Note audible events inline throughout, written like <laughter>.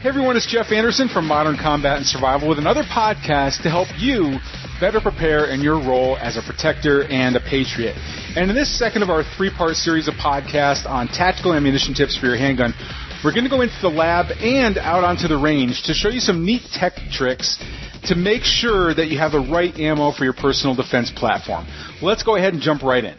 Hey everyone, it's Jeff Anderson from Modern Combat and Survival with another podcast to help you better prepare in your role as a protector and a patriot. And in this second of our three-part series of podcasts on tactical ammunition tips for your handgun, we're going to go into the lab and out onto the range to show you some neat tech tricks to make sure that you have the right ammo for your personal defense platform. Let's go ahead and jump right in.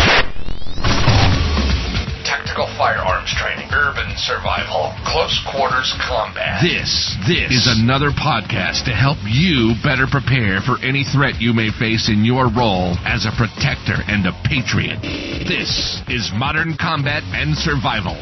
Survival, close quarters combat. This, this is another podcast to help you better prepare for any threat you may face in your role as a protector and a patriot. This is Modern Combat and Survival.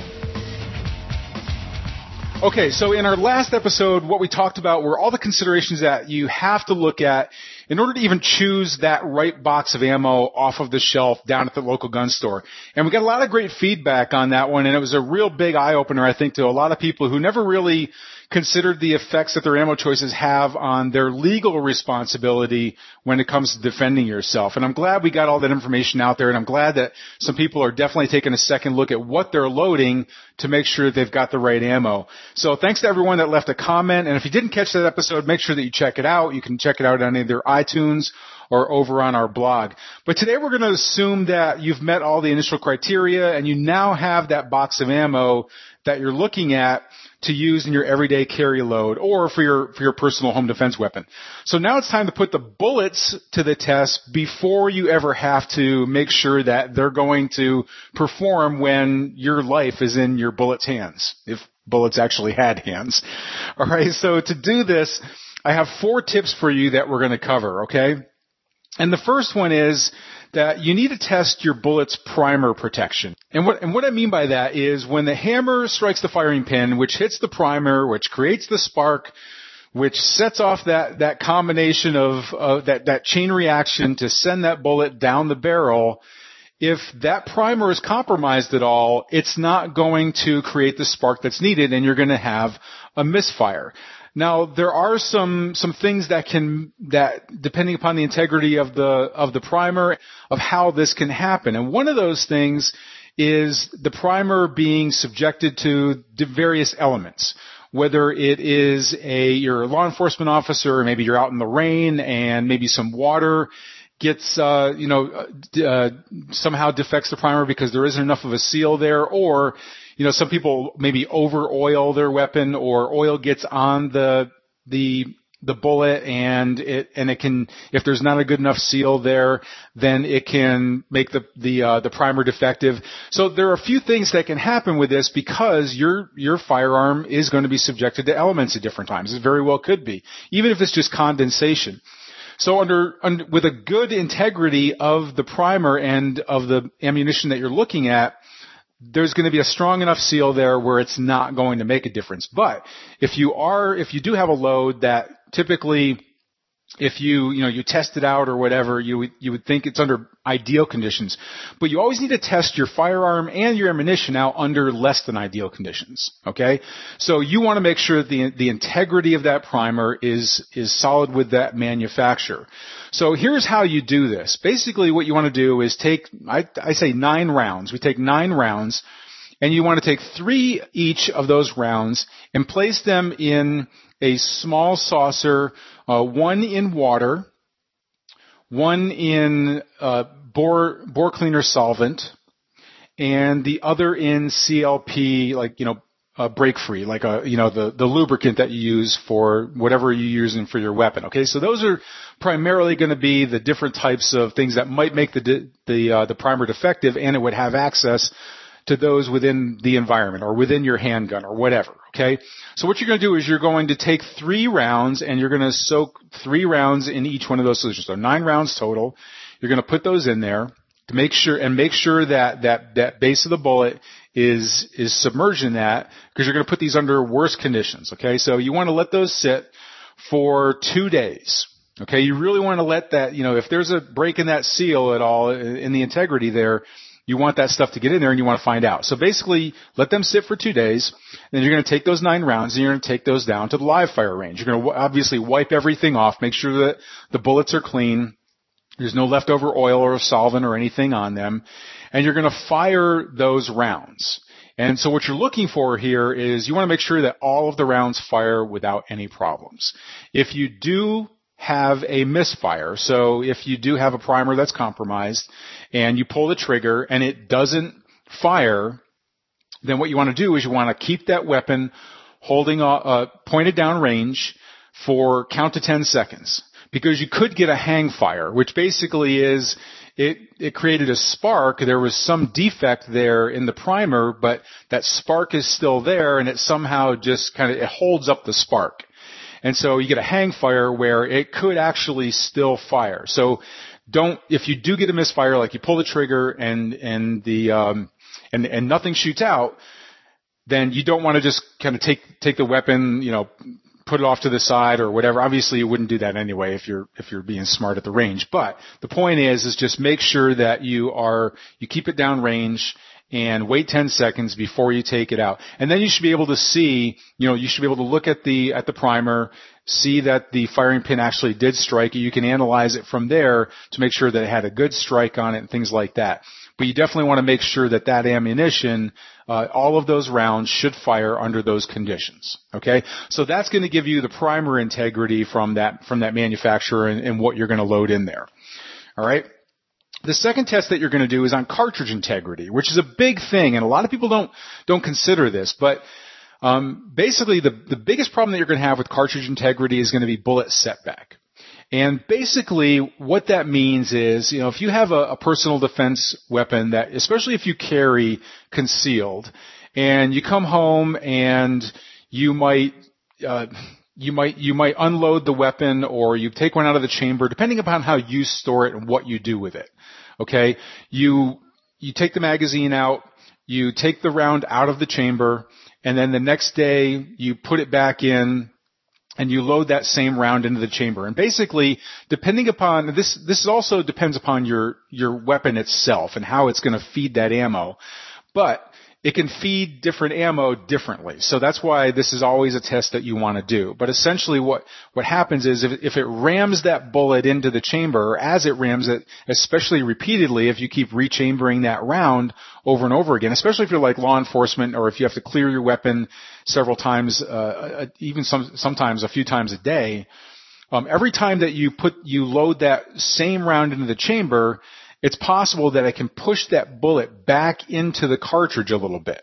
Okay, so in our last episode, what we talked about were all the considerations that you have to look at in order to even choose that right box of ammo off of the shelf down at the local gun store. And we got a lot of great feedback on that one and it was a real big eye opener, I think, to a lot of people who never really considered the effects that their ammo choices have on their legal responsibility when it comes to defending yourself. And I'm glad we got all that information out there and I'm glad that some people are definitely taking a second look at what they're loading to make sure they've got the right ammo. So thanks to everyone that left a comment. And if you didn't catch that episode, make sure that you check it out. You can check it out on either iTunes or over on our blog. But today we're going to assume that you've met all the initial criteria and you now have that box of ammo that you're looking at to use in your everyday carry load or for your, for your personal home defense weapon. So now it's time to put the bullets to the test before you ever have to make sure that they're going to perform when your life is in your bullet's hands. If bullets actually had hands. <laughs> Alright, so to do this, I have four tips for you that we're going to cover, okay? And the first one is that you need to test your bullet's primer protection. And what, and what I mean by that is when the hammer strikes the firing pin, which hits the primer, which creates the spark, which sets off that, that combination of, uh, that, that chain reaction to send that bullet down the barrel, if that primer is compromised at all, it's not going to create the spark that's needed and you're going to have a misfire. Now there are some some things that can that depending upon the integrity of the of the primer of how this can happen. And one of those things is the primer being subjected to various elements. Whether it is a you're law enforcement officer, maybe you're out in the rain and maybe some water gets uh, you know uh, somehow defects the primer because there isn't enough of a seal there, or you know, some people maybe over oil their weapon or oil gets on the, the, the bullet and it, and it can, if there's not a good enough seal there, then it can make the, the, uh, the primer defective. So there are a few things that can happen with this because your, your firearm is going to be subjected to elements at different times. It very well could be. Even if it's just condensation. So under, under, with a good integrity of the primer and of the ammunition that you're looking at, there's going to be a strong enough seal there where it's not going to make a difference. But if you are, if you do have a load that typically if you, you know, you test it out or whatever, you would, you would think it's under ideal conditions. But you always need to test your firearm and your ammunition out under less than ideal conditions. Okay? So you want to make sure that the, the integrity of that primer is, is solid with that manufacturer. So here's how you do this. Basically what you want to do is take, I, I say nine rounds. We take nine rounds and you want to take three each of those rounds and place them in a small saucer, uh, one in water, one in uh, bore bore cleaner solvent, and the other in CLP, like you know, uh, break free, like a you know the the lubricant that you use for whatever you're using for your weapon. Okay, so those are primarily going to be the different types of things that might make the the uh, the primer defective, and it would have access to those within the environment or within your handgun or whatever. Okay. So what you're going to do is you're going to take three rounds and you're going to soak three rounds in each one of those solutions. So nine rounds total. You're going to put those in there to make sure and make sure that that that base of the bullet is is submerged in that because you're going to put these under worse conditions. Okay. So you want to let those sit for two days. Okay, you really want to let that, you know, if there's a break in that seal at all in the integrity there, you want that stuff to get in there and you want to find out. So basically, let them sit for two days, then you're going to take those nine rounds and you're going to take those down to the live fire range. You're going to obviously wipe everything off, make sure that the bullets are clean, there's no leftover oil or solvent or anything on them, and you're going to fire those rounds. And so what you're looking for here is you want to make sure that all of the rounds fire without any problems. If you do have a misfire. So if you do have a primer that's compromised and you pull the trigger and it doesn't fire, then what you want to do is you want to keep that weapon holding a, a uh, pointed down range for count to 10 seconds because you could get a hang fire, which basically is it, it created a spark. There was some defect there in the primer, but that spark is still there and it somehow just kind of, it holds up the spark. And so you get a hang fire where it could actually still fire. So don't, if you do get a misfire, like you pull the trigger and, and the, um, and, and nothing shoots out, then you don't want to just kind of take, take the weapon, you know, put it off to the side or whatever. Obviously you wouldn't do that anyway if you're, if you're being smart at the range. But the point is, is just make sure that you are, you keep it down range and wait 10 seconds before you take it out. And then you should be able to see, you know, you should be able to look at the, at the primer, see that the firing pin actually did strike. You can analyze it from there to make sure that it had a good strike on it and things like that. But you definitely want to make sure that that ammunition, uh, all of those rounds should fire under those conditions. Okay, so that's going to give you the primer integrity from that from that manufacturer and, and what you're going to load in there. All right. The second test that you're going to do is on cartridge integrity, which is a big thing, and a lot of people don't don't consider this. But um, basically, the the biggest problem that you're going to have with cartridge integrity is going to be bullet setback. And basically, what that means is, you know, if you have a, a personal defense weapon that, especially if you carry concealed, and you come home and you might uh, you might you might unload the weapon or you take one out of the chamber depending upon how you store it and what you do with it. Okay? You you take the magazine out you take the round out of the chamber and then the next day you put it back in and you load that same round into the chamber. And basically depending upon this this also depends upon your your weapon itself and how it's going to feed that ammo. But it can feed different ammo differently. So that's why this is always a test that you want to do. But essentially what, what happens is if, if it rams that bullet into the chamber, as it rams it, especially repeatedly, if you keep rechambering that round over and over again, especially if you're like law enforcement or if you have to clear your weapon several times, uh, uh even some, sometimes a few times a day, um, every time that you put, you load that same round into the chamber, it's possible that I can push that bullet back into the cartridge a little bit.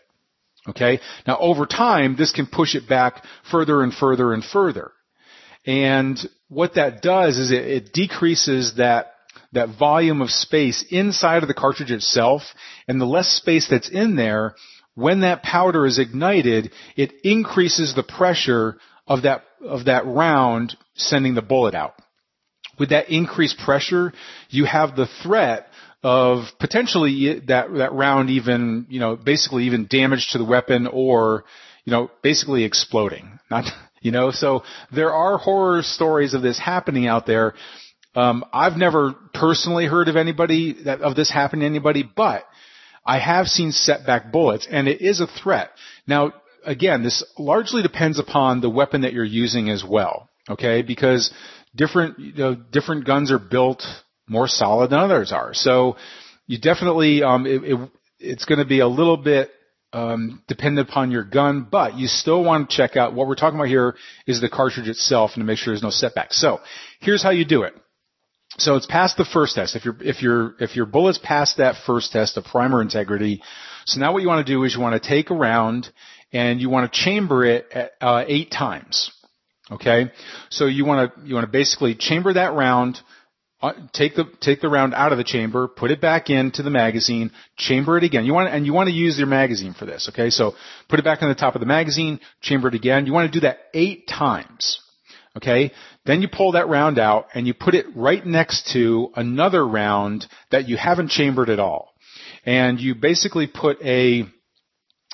Okay? Now over time, this can push it back further and further and further. And what that does is it, it decreases that that volume of space inside of the cartridge itself, and the less space that's in there, when that powder is ignited, it increases the pressure of that, of that round sending the bullet out with that increased pressure, you have the threat of potentially that, that round even, you know, basically even damage to the weapon or, you know, basically exploding. <laughs> Not, you know, so there are horror stories of this happening out there. Um, I've never personally heard of anybody that, of this happening to anybody, but I have seen setback bullets and it is a threat. Now, again, this largely depends upon the weapon that you're using as well. Okay, because different you know, different guns are built more solid than others are. So you definitely um, it, it, it's going to be a little bit um, dependent upon your gun, but you still want to check out what we're talking about here is the cartridge itself and to make sure there's no setbacks. So here's how you do it. So it's past the first test. If your if your if your bullets past that first test of primer integrity, so now what you want to do is you want to take a round and you want to chamber it at, uh, eight times. Okay, so you want to you want to basically chamber that round, uh, take the take the round out of the chamber, put it back into the magazine, chamber it again. You want and you want to use your magazine for this. Okay, so put it back on the top of the magazine, chamber it again. You want to do that eight times. Okay, then you pull that round out and you put it right next to another round that you haven't chambered at all, and you basically put a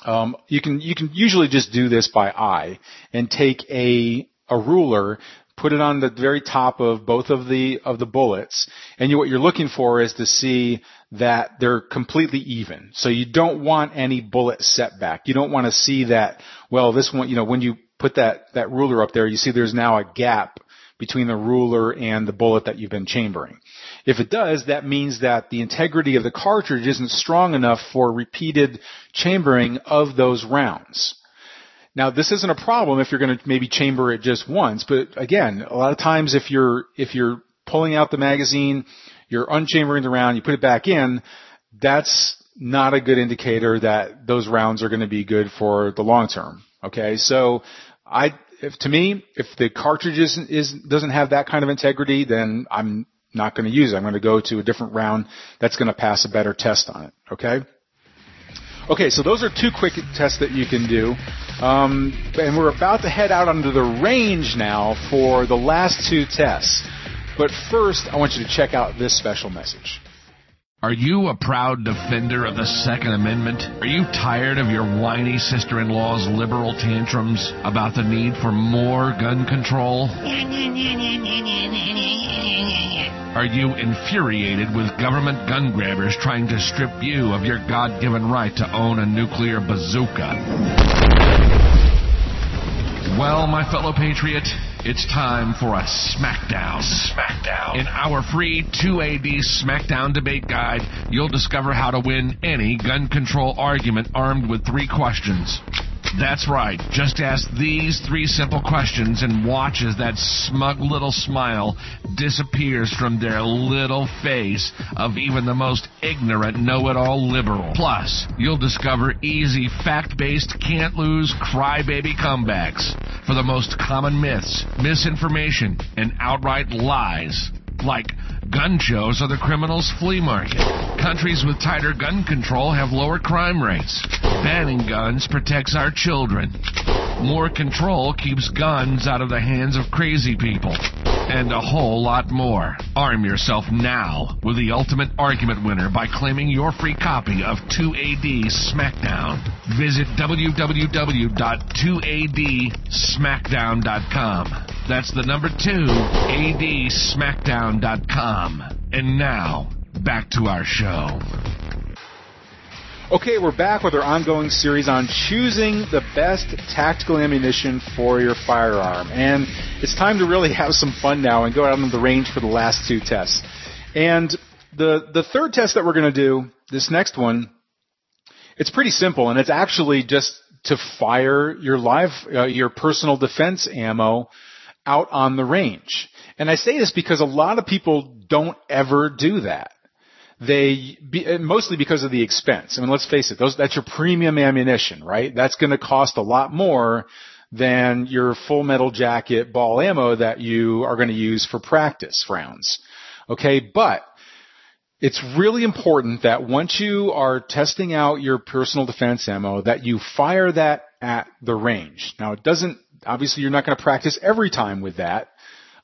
um, you can you can usually just do this by eye and take a a ruler, put it on the very top of both of the of the bullets, and you, what you're looking for is to see that they're completely even. So you don't want any bullet setback. You don't want to see that. Well, this one, you know, when you put that that ruler up there, you see there's now a gap between the ruler and the bullet that you've been chambering. If it does, that means that the integrity of the cartridge isn't strong enough for repeated chambering of those rounds. Now, this isn't a problem if you're going to maybe chamber it just once, but again, a lot of times if you're, if you're pulling out the magazine, you're unchambering the round, you put it back in, that's not a good indicator that those rounds are going to be good for the long term. Okay, so I, if to me, if the cartridge isn't, is, doesn't have that kind of integrity, then I'm not going to use it. I'm going to go to a different round that's going to pass a better test on it. Okay. Okay, so those are two quick tests that you can do. Um, and we're about to head out onto the range now for the last two tests. But first, I want you to check out this special message. Are you a proud defender of the Second Amendment? Are you tired of your whiny sister in law's liberal tantrums about the need for more gun control? Are you infuriated with government gun grabbers trying to strip you of your God given right to own a nuclear bazooka? Well, my fellow patriot, it's time for a smackdown. Smackdown. In our free 2AD Smackdown debate guide, you'll discover how to win any gun control argument armed with three questions. That's right. Just ask these three simple questions and watch as that smug little smile disappears from their little face of even the most ignorant know-it-all liberal. Plus, you'll discover easy fact-based can't lose crybaby comebacks for the most common myths, misinformation, and outright lies like gun shows are the criminal's flea market. Countries with tighter gun control have lower crime rates. Banning guns protects our children. More control keeps guns out of the hands of crazy people. And a whole lot more. Arm yourself now with the ultimate argument winner by claiming your free copy of 2AD Smackdown. Visit www.2adsmackdown.com. That's the number two, adsmackdown.com. And now, back to our show. Okay, we're back with our ongoing series on choosing the best tactical ammunition for your firearm. And it's time to really <laughs> have some fun now and go out on the range for the last two tests. And the, the third test that we're going to do, this next one, it's pretty simple and it's actually just to fire your live, uh, your personal defense ammo out on the range. And I say this because a lot of people don't ever do that. They, be, mostly because of the expense. I mean, let's face it, those, that's your premium ammunition, right? That's going to cost a lot more than your full metal jacket ball ammo that you are going to use for practice rounds. Okay, but it's really important that once you are testing out your personal defense ammo that you fire that at the range. Now it doesn't obviously you're not going to practice every time with that.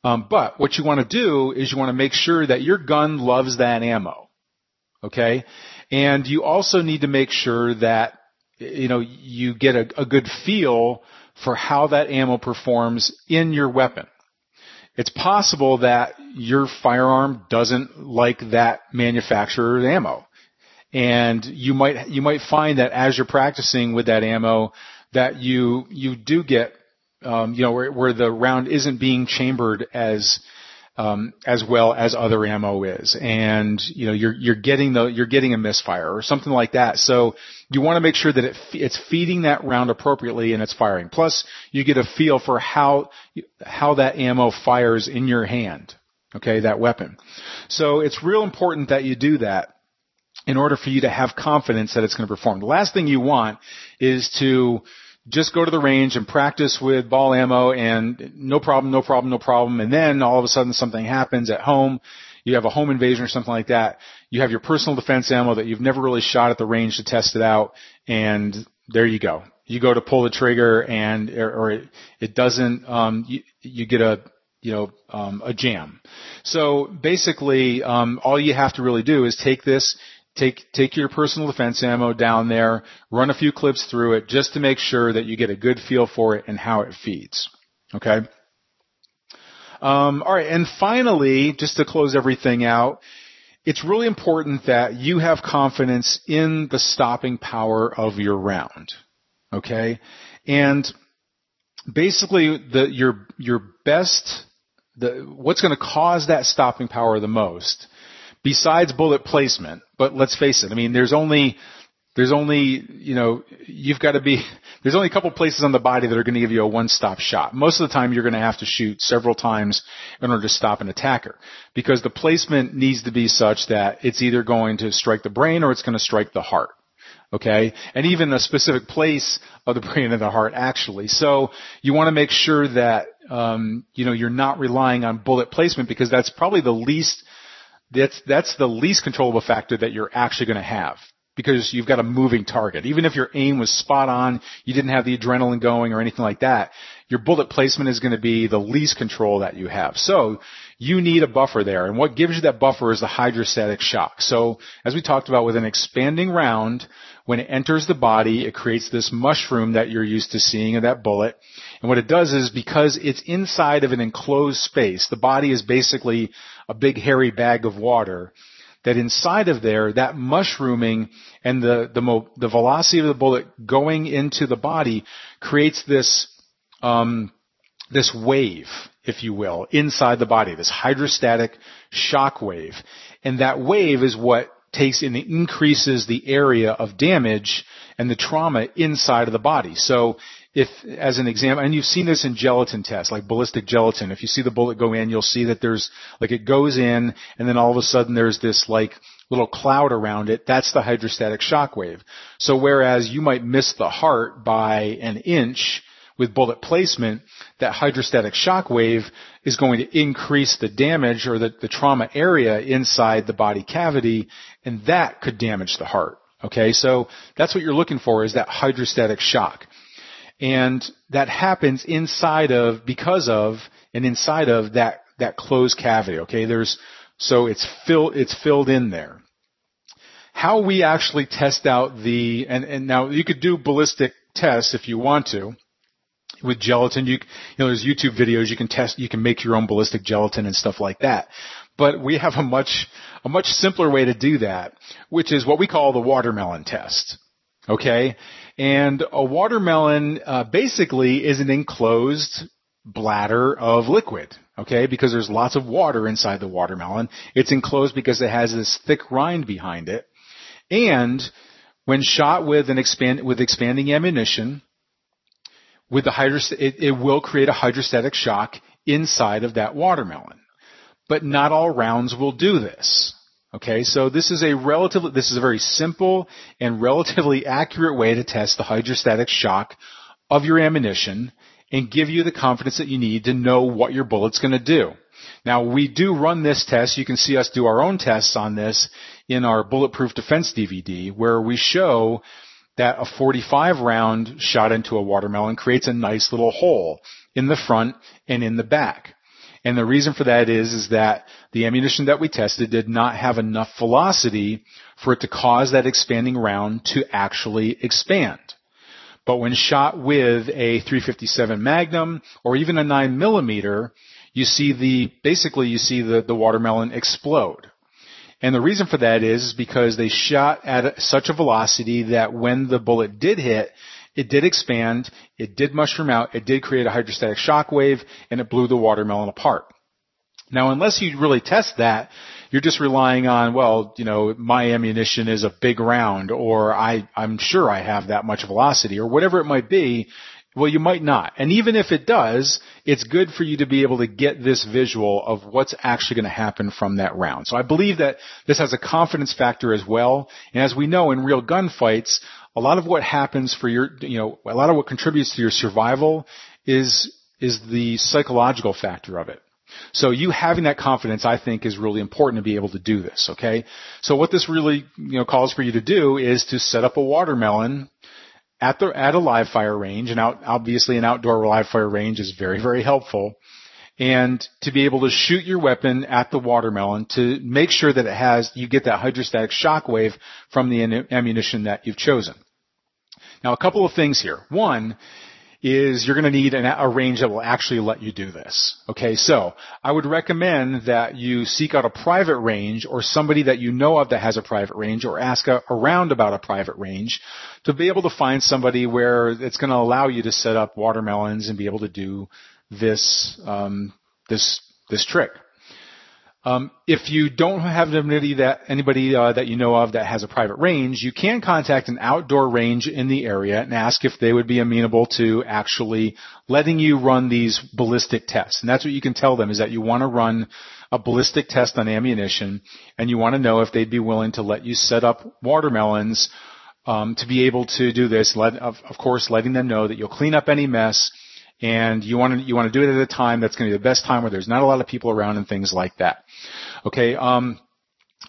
Um, but what you want to do is you want to make sure that your gun loves that ammo. Okay? And you also need to make sure that, you know, you get a, a good feel for how that ammo performs in your weapon. It's possible that your firearm doesn't like that manufacturer's ammo. And you might, you might find that as you're practicing with that ammo, that you, you do get um, you know, where, where the round isn't being chambered as um, as well as other ammo is, and you know you're you're getting the you're getting a misfire or something like that. So you want to make sure that it it's feeding that round appropriately and it's firing. Plus, you get a feel for how how that ammo fires in your hand. Okay, that weapon. So it's real important that you do that in order for you to have confidence that it's going to perform. The last thing you want is to just go to the range and practice with ball ammo and no problem, no problem, no problem. And then all of a sudden something happens at home. You have a home invasion or something like that. You have your personal defense ammo that you've never really shot at the range to test it out. And there you go. You go to pull the trigger and, or, it, it doesn't, um, you, you get a, you know, um, a jam. So basically, um, all you have to really do is take this, take take your personal defense ammo down there, run a few clips through it just to make sure that you get a good feel for it and how it feeds. Okay? Um, all right, and finally, just to close everything out, it's really important that you have confidence in the stopping power of your round. Okay, and basically, the your your best the what's going to cause that stopping power the most, besides bullet placement. But let's face it, I mean, there's only there's only, you know, you've got to be, <laughs> there's only a couple places on the body that are going to give you a one-stop shot. Most of the time you're going to have to shoot several times in order to stop an attacker because the placement needs to be such that it's either going to strike the brain or it's going to strike the heart. Okay? And even a specific place of the <laughs> brain and the heart actually. So you want to make sure that, um, you know, you're not relying on bullet placement because that's probably the least, that's, that's the least controllable factor that you're actually going to have because you've got a moving target. Even if your aim was spot on, you didn't have the adrenaline going or anything like that, your bullet placement is going to be the least control that you have. So you need a buffer there. And what gives you that buffer is the hydrostatic shock. So as we talked about with an expanding round, when it enters the body, it creates this mushroom that you're used to seeing of that bullet. And what it does is because it's inside of an enclosed space, the body is basically a big hairy bag of water that inside of there, that mushrooming and the, the, mo- the velocity of the bullet going into the body creates this, um, this wave, if you will, inside the body, this hydrostatic shock wave. And that wave is what takes and increases the area of damage and the trauma inside of the body. So if, as an example, and you've seen this in gelatin tests, like ballistic gelatin, if you see the bullet go in, you'll see that there's, like it goes in, and then all of a sudden there's this like little cloud around it. That's the hydrostatic shock wave. So whereas you might miss the heart by an inch, with bullet placement, that hydrostatic shock wave is going to increase the damage or the, the, trauma area inside the body cavity, and that could damage the heart. Okay, so that's what you're looking for is that hydrostatic shock. And that happens inside of, because of, and inside of that, that closed cavity. Okay, there's, so it's filled, it's filled in there. How we actually test out the, and, and now you could do ballistic tests if you want to with gelatin. You, you know, there's YouTube videos you can test, you can make your own ballistic gelatin and stuff like that. But we have a much, a much simpler way to do that, which is what we call the watermelon test. Okay? And a watermelon uh, basically is an enclosed bladder of liquid, okay? Because there's lots of water inside the watermelon. It's enclosed because it has this thick rind behind it. And when shot with an expand with expanding ammunition, with the hydros- it, it will create a hydrostatic shock inside of that watermelon. But not all rounds will do this. Okay, so this is a relatively, this is a very simple and relatively accurate way to test the hydrostatic shock of your ammunition and give you the confidence that you need to know what your bullet's going to do. Now we do run this test. You can see us do our own tests on this in our Bulletproof Defense DVD where we show that a 45 round shot into a watermelon creates a nice little hole in the front and in the back. And the reason for that is, is that the ammunition that we tested did not have enough velocity for it to cause that expanding round to actually expand. But when shot with a 357 Magnum or even a 9 millimeter, you see the, basically you see the, the watermelon explode. And the reason for that is, is because they shot at such a velocity that when the bullet did hit, it did expand, it did mushroom out, it did create a hydrostatic shock wave, and it blew the watermelon apart. Now, unless you really test that, you're just relying on, well, you know, my ammunition is a big round, or I, I'm sure I have that much velocity, or whatever it might be. Well, you might not. And even if it does, it's good for you to be able to get this visual of what's actually going to happen from that round. So I believe that this has a confidence factor as well. And as we know in real gunfights, a lot of what happens for your, you know, a lot of what contributes to your survival is, is the psychological factor of it. So you having that confidence, I think, is really important to be able to do this, okay? So what this really, you know, calls for you to do is to set up a watermelon at the, at a live fire range, and out, obviously an outdoor live fire range is very, very helpful and to be able to shoot your weapon at the watermelon to make sure that it has, you get that hydrostatic shock wave from the ammunition that you've chosen. Now a couple of things here. One, is you're going to need an, a range that will actually let you do this. Okay, so I would recommend that you seek out a private range or somebody that you know of that has a private range or ask a, around about a private range to be able to find somebody where it's going to allow you to set up watermelons and be able to do this, um, this, this trick. Um, if you don't have anybody that anybody uh, that you know of that has a private range, you can contact an outdoor range in the area and ask if they would be amenable to actually letting you run these ballistic tests. And that's what you can tell them is that you want to run a ballistic test on ammunition, and you want to know if they'd be willing to let you set up watermelons um, to be able to do this. Let, of, of course, letting them know that you'll clean up any mess and you want to you want to do it at a time that's going to be the best time where there's not a lot of people around and things like that. Okay. Um,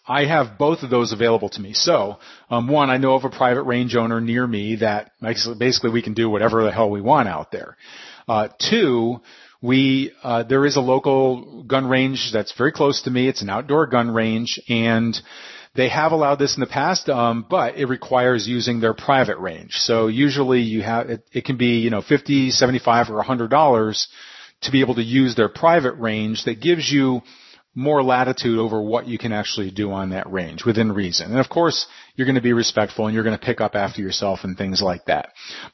I have both of those available to me. So, um, one, I know of a private range owner near me that basically we can do whatever the hell we want out there. Uh, two, we uh, there is a local gun range that's very close to me. It's an outdoor gun range, and they have allowed this in the past, um, but it requires using their private range. So usually you have it, it can be you know 50, 75, or 100 dollars to be able to use their private range that gives you more latitude over what you can actually do on that range within reason. And of course, you're going to be respectful and you're going to pick up after yourself and things like that.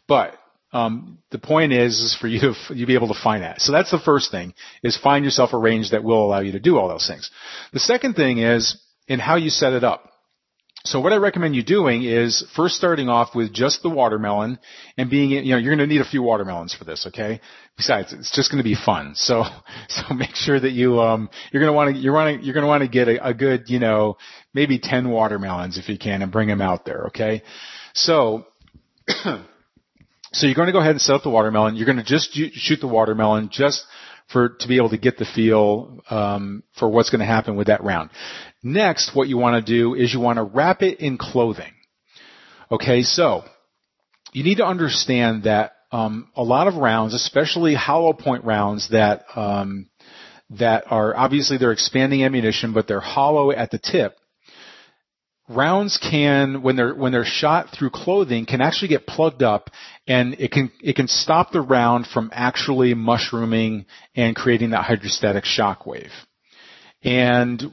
But um, the point is, is for you to you be able to find that. So that's the first thing: is find yourself a range that will allow you to do all those things. The second thing is in how you set it up. So what I recommend you doing is first starting off with just the watermelon and being, you know, you're going to need a few watermelons for this, okay? Besides, it's just going to be fun. So, <laughs> so make sure that you, um, you're going to want to, you're want to, you're going to want to get a, a good, you know, maybe 10 watermelons if you can and bring them out there, okay? So, <clears throat> so you're going to go ahead and set up the watermelon. You're going to just shoot the watermelon just for to be able to get the feel um, for what's going to happen with that round. Next, what you want to do is you want to wrap it in clothing. Okay, so you need to understand that um, a lot of rounds, especially hollow point rounds that um, that are obviously they're expanding ammunition, but they're hollow at the tip. Rounds can, when they're when they're shot through clothing, can actually get plugged up, and it can it can stop the round from actually mushrooming and creating that hydrostatic shock wave. And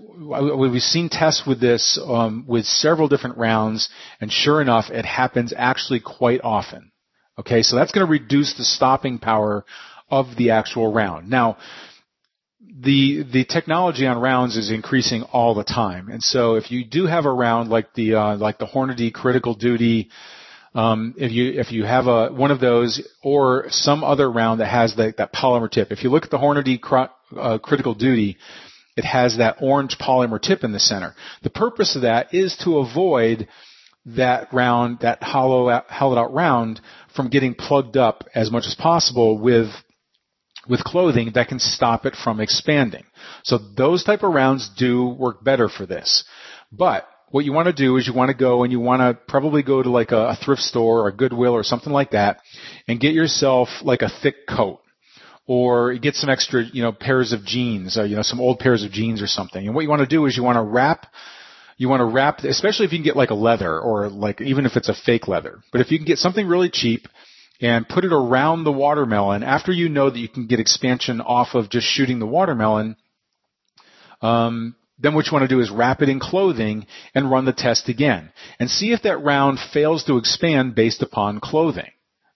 we've seen tests with this um, with several different rounds, and sure enough, it happens actually quite often. Okay, so that's going to reduce the stopping power of the actual round. Now, the the technology on rounds is increasing all the time, and so if you do have a round like the uh, like the Hornady Critical Duty, um, if you if you have a one of those or some other round that has the, that polymer tip, if you look at the Hornady uh, Critical Duty, it has that orange polymer tip in the center. The purpose of that is to avoid that round, that hollow, hollowed out round from getting plugged up as much as possible with with clothing that can stop it from expanding. So those type of rounds do work better for this. But what you want to do is you want to go and you want to probably go to like a, a thrift store or a Goodwill or something like that and get yourself like a thick coat or get some extra, you know, pairs of jeans, uh, you know, some old pairs of jeans or something. And what you want to do is you want to wrap, you want to wrap, especially if you can get like a leather or like even if it's a fake leather. But if you can get something really cheap and put it around the watermelon after you know that you can get expansion off of just shooting the watermelon, um, then what you want to do is wrap it in clothing and run the test again and see if that round fails to expand based upon clothing.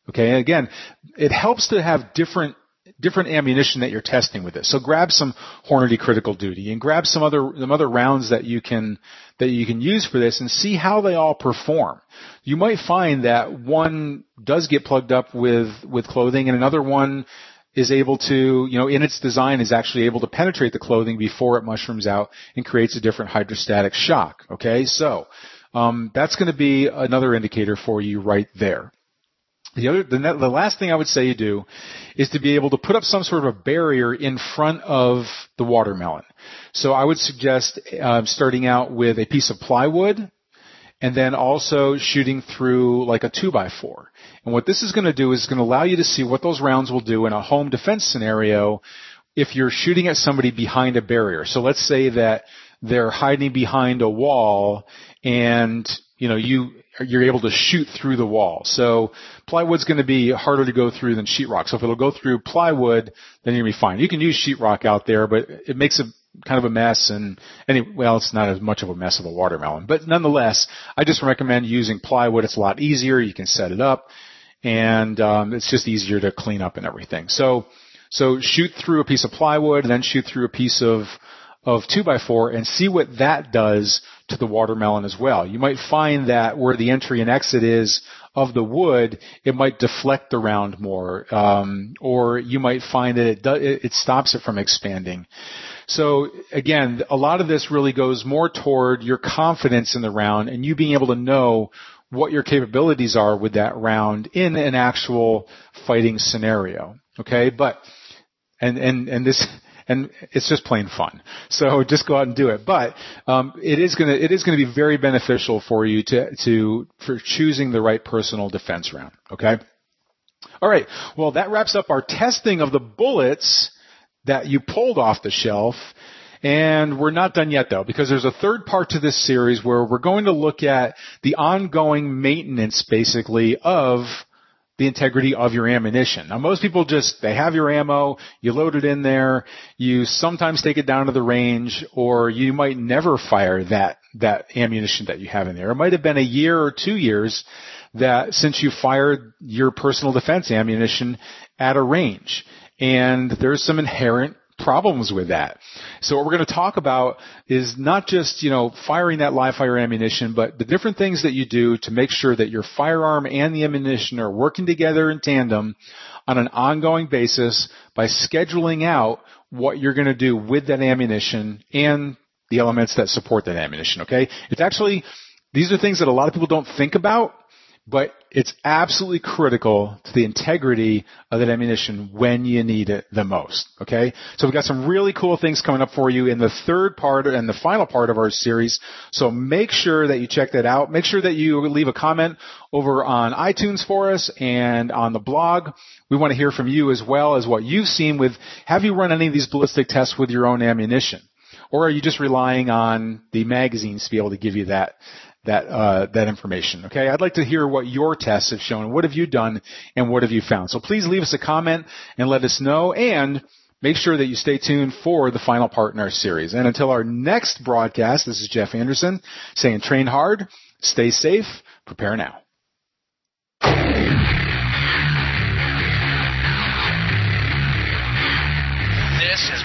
Okay, again, it helps to have different different ammunition that you're testing with this. So grab some Hornady Critical Duty and grab some other some other rounds that you can that you can use for this and see how they all perform. You might find that one does get plugged up with with clothing and another one is able to, you know, in its design is actually able to penetrate the clothing before it mushrooms out and creates a different hydrostatic shock. Okay, so um, that's going to be another indicator for you right there. The other, the, the, last thing I would say you do is to be able to put up some sort of a barrier in front of the watermelon. So I would suggest uh, starting out with a piece of plywood and then also shooting through like a two by four. And what this is going to do is going to allow you to see what those rounds will do in a home defense scenario if you're shooting at somebody behind a barrier. So let's say that they're hiding behind a wall and you know you you're able to shoot through the wall. So plywood's going to be harder to go through than sheetrock. So if it'll go through plywood, then you're going to be fine. You can use sheetrock out there, but it makes a kind of a mess and any well it's not as much of a mess of a watermelon but nonetheless i just recommend using plywood it's a lot easier you can set it up and um, it's just easier to clean up and everything so so shoot through a piece of plywood and then shoot through a piece of of 2x4 and see what that does to the watermelon as well. You might find that where the entry and exit is of the wood, it might deflect around more, um, or you might find that it, do, it stops it from expanding. So again, a lot of this really goes more toward your confidence in the round and you being able to know what your capabilities are with that round in an actual fighting scenario. Okay, but and and and this and it's just plain fun. So <laughs> just go out and do it. But um, it is gonna it is gonna be very beneficial for you to to for choosing the right personal defense round. Okay. All right. Well, that wraps up our testing of the bullets that you pulled off the shelf. And we're not done yet though, because there's a third part to this series where we're going to look at the ongoing maintenance basically of the integrity of your ammunition. Now most people just, they have your ammo, you load it in there, you sometimes take it down to the range, or you might never fire that, that ammunition that you have in there. It might have been a year or two years that since you fired your personal defense ammunition at a range. And there's some inherent problems with that. So what we're going to talk about is not just, you know, firing that live fire ammunition, but the different things that you do to make sure that your firearm and the ammunition are working together in tandem on an ongoing basis by scheduling out what you're going to do with that ammunition and the elements that support that ammunition, okay? It's actually, these are things that a lot of people don't think about but it's absolutely critical to the integrity of that ammunition when you need it the most. Okay? So we've got some really cool things coming up for you in the third part and the final part of our series. So make sure that you check that out. Make sure that you leave a comment over on iTunes for us and on the blog. We want to hear from you as well as what you've seen with, have you run any of these ballistic tests with your own ammunition? Or are you just relying on the magazines to be able to give you that, that uh, that information. Okay, I'd like to hear what your tests have shown. What have you done, and what have you found? So please leave us a comment and let us know. And make sure that you stay tuned for the final part in our series. And until our next broadcast, this is Jeff Anderson saying, train hard, stay safe, prepare now.